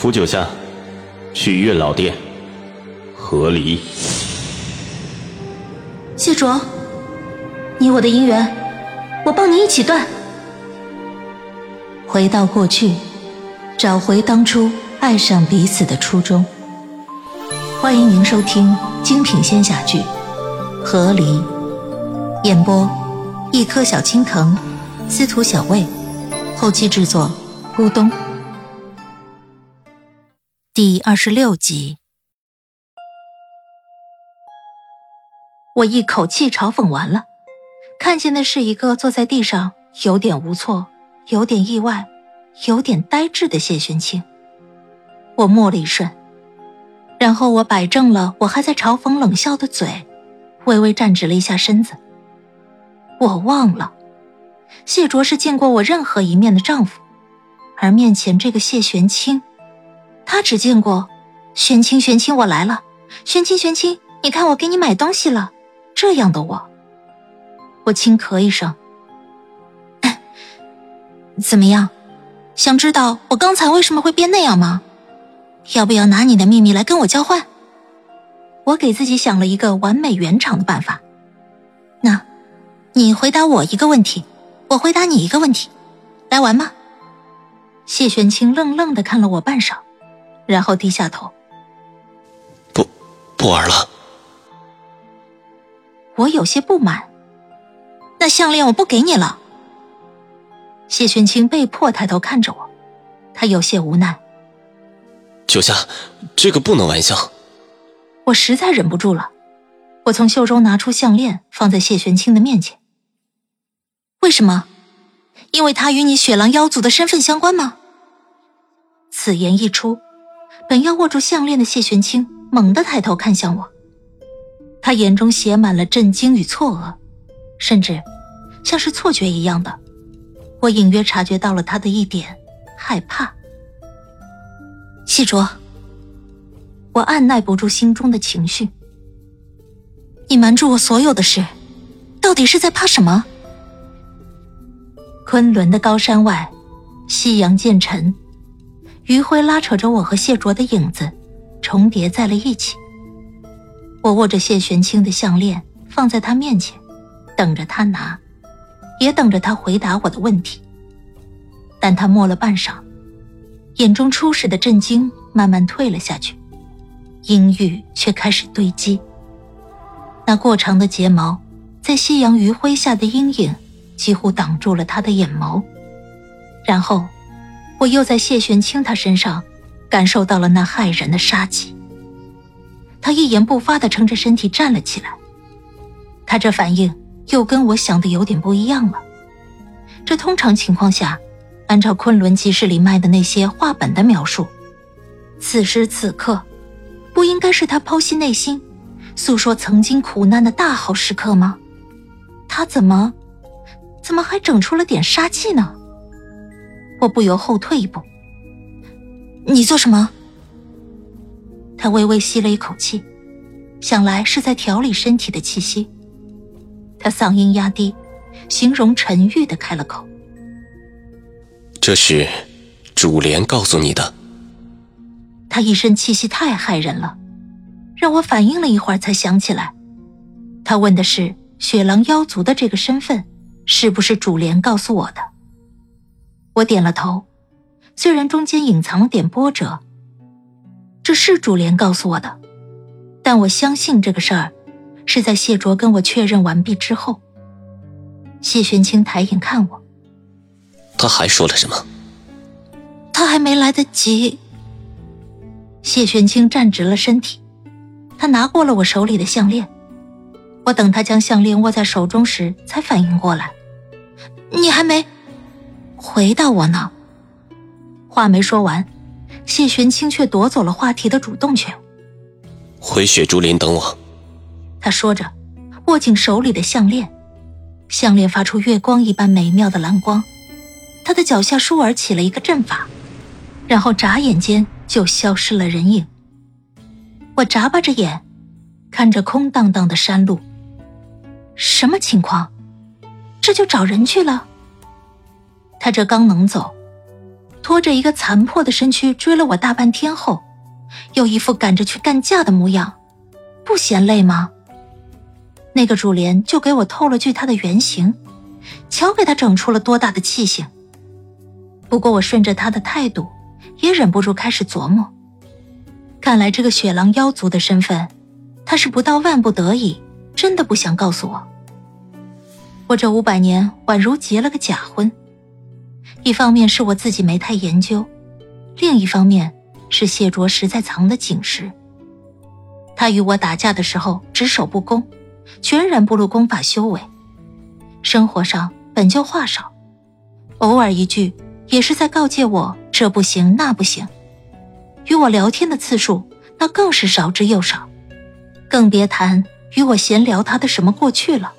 扶九下去月老殿和离。谢卓，你我的姻缘，我帮你一起断。回到过去，找回当初爱上彼此的初衷。欢迎您收听精品仙侠剧《和离》，演播：一颗小青藤，司徒小魏，后期制作：咕咚。第二十六集，我一口气嘲讽完了，看见的是一个坐在地上有点无措、有点意外、有点呆滞的谢玄清。我默了一瞬。然后我摆正了我还在嘲讽冷笑的嘴，微微站直了一下身子。我忘了，谢卓是见过我任何一面的丈夫，而面前这个谢玄清，他只见过“玄清玄清我来了，玄清玄清你看我给你买东西了”这样的我。我轻咳一声：“ 怎么样？想知道我刚才为什么会变那样吗？”要不要拿你的秘密来跟我交换？我给自己想了一个完美圆场的办法。那，你回答我一个问题，我回答你一个问题，来玩吗？谢玄清愣愣的看了我半晌，然后低下头。不，不玩了。我有些不满。那项链我不给你了。谢玄清被迫抬头看着我，他有些无奈。九夏，这个不能玩笑。我实在忍不住了，我从袖中拿出项链，放在谢玄清的面前。为什么？因为他与你雪狼妖族的身份相关吗？此言一出，本要握住项链的谢玄清猛地抬头看向我，他眼中写满了震惊与错愕，甚至像是错觉一样的，我隐约察觉到了他的一点害怕。谢卓，我按耐不住心中的情绪。你瞒住我所有的事，到底是在怕什么？昆仑的高山外，夕阳渐沉，余晖拉扯着我和谢卓的影子，重叠在了一起。我握着谢玄清的项链，放在他面前，等着他拿，也等着他回答我的问题。但他默了半晌。眼中初始的震惊慢慢退了下去，阴郁却开始堆积。那过长的睫毛，在夕阳余晖下的阴影，几乎挡住了他的眼眸。然后，我又在谢玄清他身上，感受到了那骇人的杀气。他一言不发地撑着身体站了起来，他这反应又跟我想的有点不一样了。这通常情况下。按照昆仑集市里卖的那些画本的描述，此时此刻，不应该是他剖析内心、诉说曾经苦难的大好时刻吗？他怎么，怎么还整出了点杀气呢？我不由后退一步。你做什么？他微微吸了一口气，想来是在调理身体的气息。他嗓音压低，形容沉郁的开了口。这是主莲告诉你的。他一身气息太骇人了，让我反应了一会儿才想起来，他问的是雪狼妖族的这个身份，是不是主莲告诉我的？我点了头，虽然中间隐藏了点波折。这是主莲告诉我的，但我相信这个事儿是在谢卓跟我确认完毕之后。谢玄清抬眼看我。他还说了什么？他还没来得及。谢玄清站直了身体，他拿过了我手里的项链。我等他将项链握在手中时，才反应过来。你还没回答我呢。话没说完，谢玄清却夺走了话题的主动权。回雪竹林等我。他说着，握紧手里的项链，项链发出月光一般美妙的蓝光。他的脚下倏尔起了一个阵法，然后眨眼间就消失了人影。我眨巴着眼，看着空荡荡的山路。什么情况？这就找人去了？他这刚能走，拖着一个残破的身躯追了我大半天后，又一副赶着去干架的模样，不嫌累吗？那个主莲就给我透了句他的原形，瞧给他整出了多大的气性。不过我顺着他的态度，也忍不住开始琢磨：看来这个雪狼妖族的身份，他是不到万不得已，真的不想告诉我。我这五百年宛如结了个假婚，一方面是我自己没太研究，另一方面是谢卓实在藏的紧实。他与我打架的时候只守不攻，全然不露功法修为，生活上本就话少，偶尔一句也是在告诫我这不行那不行。与我聊天的次数那更是少之又少，更别谈与我闲聊他的什么过去了。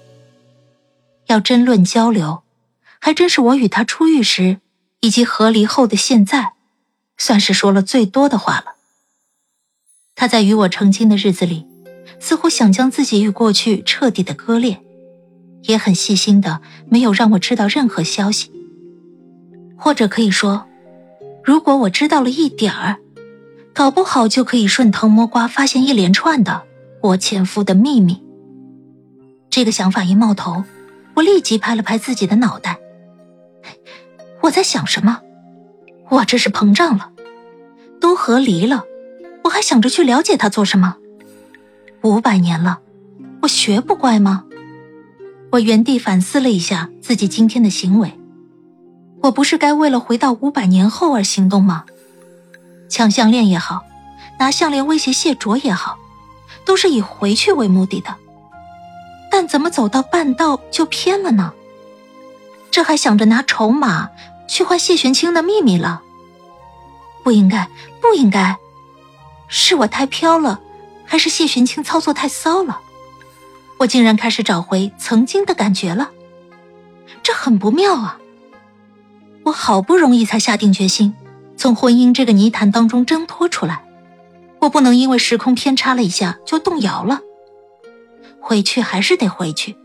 要争论交流，还真是我与他初遇时以及和离后的现在，算是说了最多的话了。他在与我成亲的日子里，似乎想将自己与过去彻底的割裂，也很细心的没有让我知道任何消息。或者可以说，如果我知道了一点儿，搞不好就可以顺藤摸瓜发现一连串的我前夫的秘密。这个想法一冒头。我立即拍了拍自己的脑袋，我在想什么？我这是膨胀了，都和离了，我还想着去了解他做什么？五百年了，我学不乖吗？我原地反思了一下自己今天的行为，我不是该为了回到五百年后而行动吗？抢项链也好，拿项链威胁谢卓也好，都是以回去为目的的。但怎么走到半道就偏了呢？这还想着拿筹码去换谢玄清的秘密了？不应该，不应该，是我太飘了，还是谢玄清操作太骚了？我竟然开始找回曾经的感觉了，这很不妙啊！我好不容易才下定决心从婚姻这个泥潭当中挣脱出来，我不能因为时空偏差了一下就动摇了。回去还是得回去，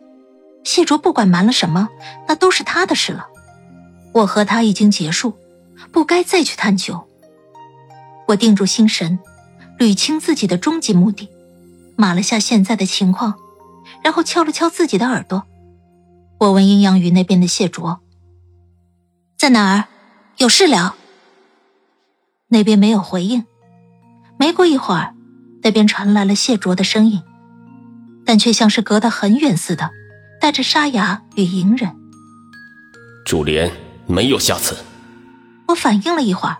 谢卓不管瞒了什么，那都是他的事了。我和他已经结束，不该再去探究。我定住心神，捋清自己的终极目的，码了下现在的情况，然后敲了敲自己的耳朵。我问阴阳鱼那边的谢卓：“在哪儿？有事聊。”那边没有回应。没过一会儿，那边传来了谢卓的声音。但却像是隔得很远似的，带着沙哑与隐忍。主莲没有下次。我反应了一会儿，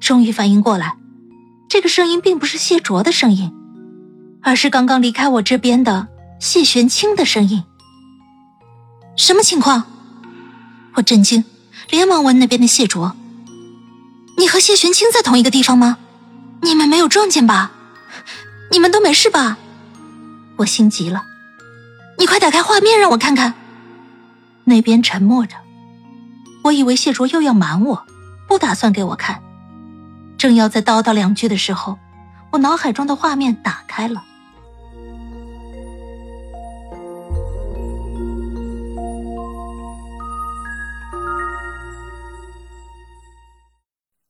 终于反应过来，这个声音并不是谢卓的声音，而是刚刚离开我这边的谢玄清的声音。什么情况？我震惊，连忙问那边的谢卓：“你和谢玄清在同一个地方吗？你们没有撞见吧？你们都没事吧？”我心急了，你快打开画面让我看看。那边沉默着，我以为谢卓又要瞒我，不打算给我看。正要再叨叨两句的时候，我脑海中的画面打开了。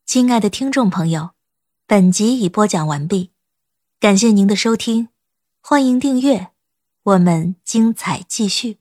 亲爱的听众朋友，本集已播讲完毕，感谢您的收听。欢迎订阅，我们精彩继续。